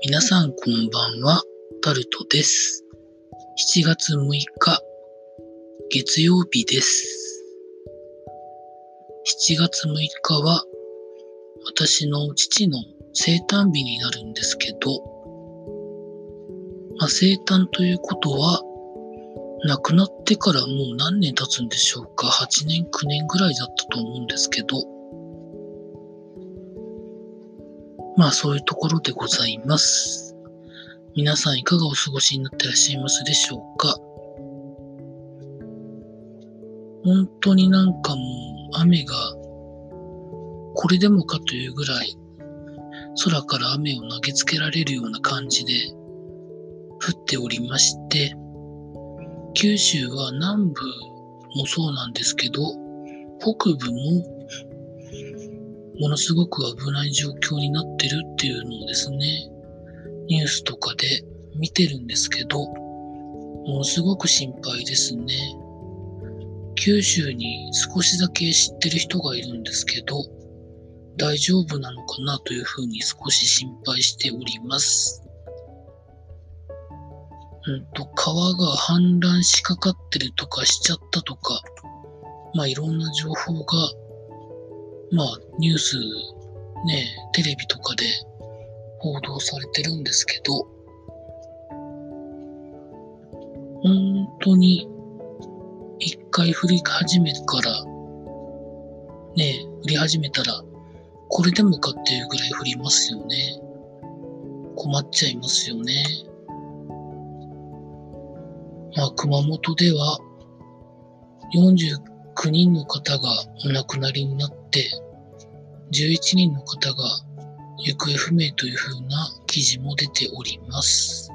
皆さんこんばんは、タルトです。7月6日、月曜日です。7月6日は、私の父の生誕日になるんですけど、まあ、生誕ということは、亡くなってからもう何年経つんでしょうか ?8 年、9年ぐらいだったと思うんですけど、まあそういうところでございます。皆さんいかがお過ごしになってらっしゃいますでしょうか本当になんかもう雨がこれでもかというぐらい空から雨を投げつけられるような感じで降っておりまして九州は南部もそうなんですけど北部もものすごく危ない状況になってるっていうのをですね、ニュースとかで見てるんですけど、ものすごく心配ですね。九州に少しだけ知ってる人がいるんですけど、大丈夫なのかなというふうに少し心配しております。うんと、川が氾濫しかかってるとかしちゃったとか、まあいろんな情報がまあ、ニュース、ね、テレビとかで報道されてるんですけど、本当に一回降り始めから、ね、降り始めたら、これでもかっていうぐらい降りますよね。困っちゃいますよね。まあ、熊本では、49 9人の方がお亡くなりになって、11人の方が行方不明というふうな記事も出ております。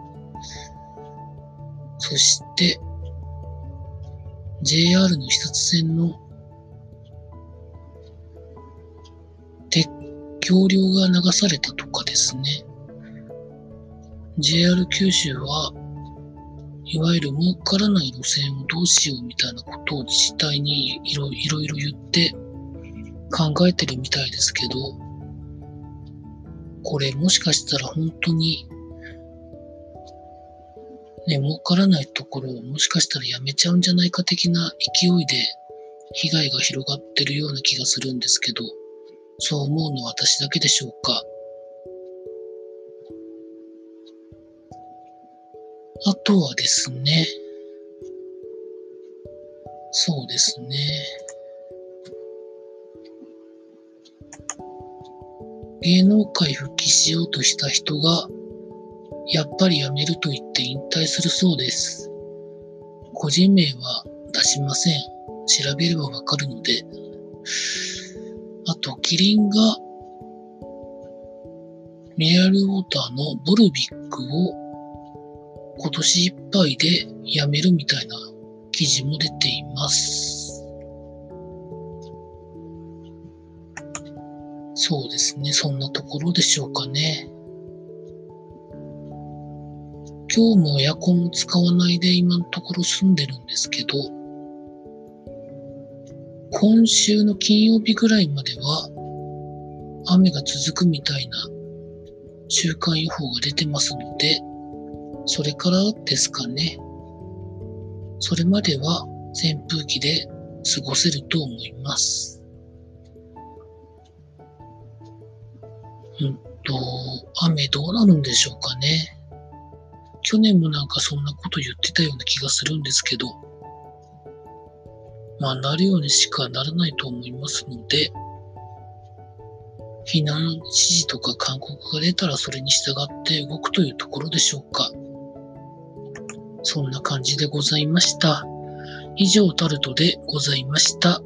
そして、JR の視察線の鉄橋梁が流されたとかですね。JR 九州はいわゆる儲からない路線をどうしようみたいなことを自治体にいろいろ言って考えてるみたいですけど、これもしかしたら本当に、ね、儲からないところをもしかしたらやめちゃうんじゃないか的な勢いで被害が広がってるような気がするんですけど、そう思うのは私だけでしょうか？あとはですね、そうですね。芸能界復帰しようとした人が、やっぱり辞めると言って引退するそうです。個人名は出しません。調べればわかるので。あと、キリンが、ミネラルウォーターのボルビックを今年いっぱいで辞めるみたいな記事も出ています。そうですね。そんなところでしょうかね。今日もエアコンを使わないで今のところ住んでるんですけど、今週の金曜日ぐらいまでは雨が続くみたいな週間予報が出てますので、それからですかね。それまでは扇風機で過ごせると思います。うんと、雨どうなるんでしょうかね。去年もなんかそんなこと言ってたような気がするんですけど、まあなるようにしかならないと思いますので、避難指示とか勧告が出たらそれに従って動くというところでしょうか。そんな感じでございました。以上タルトでございました。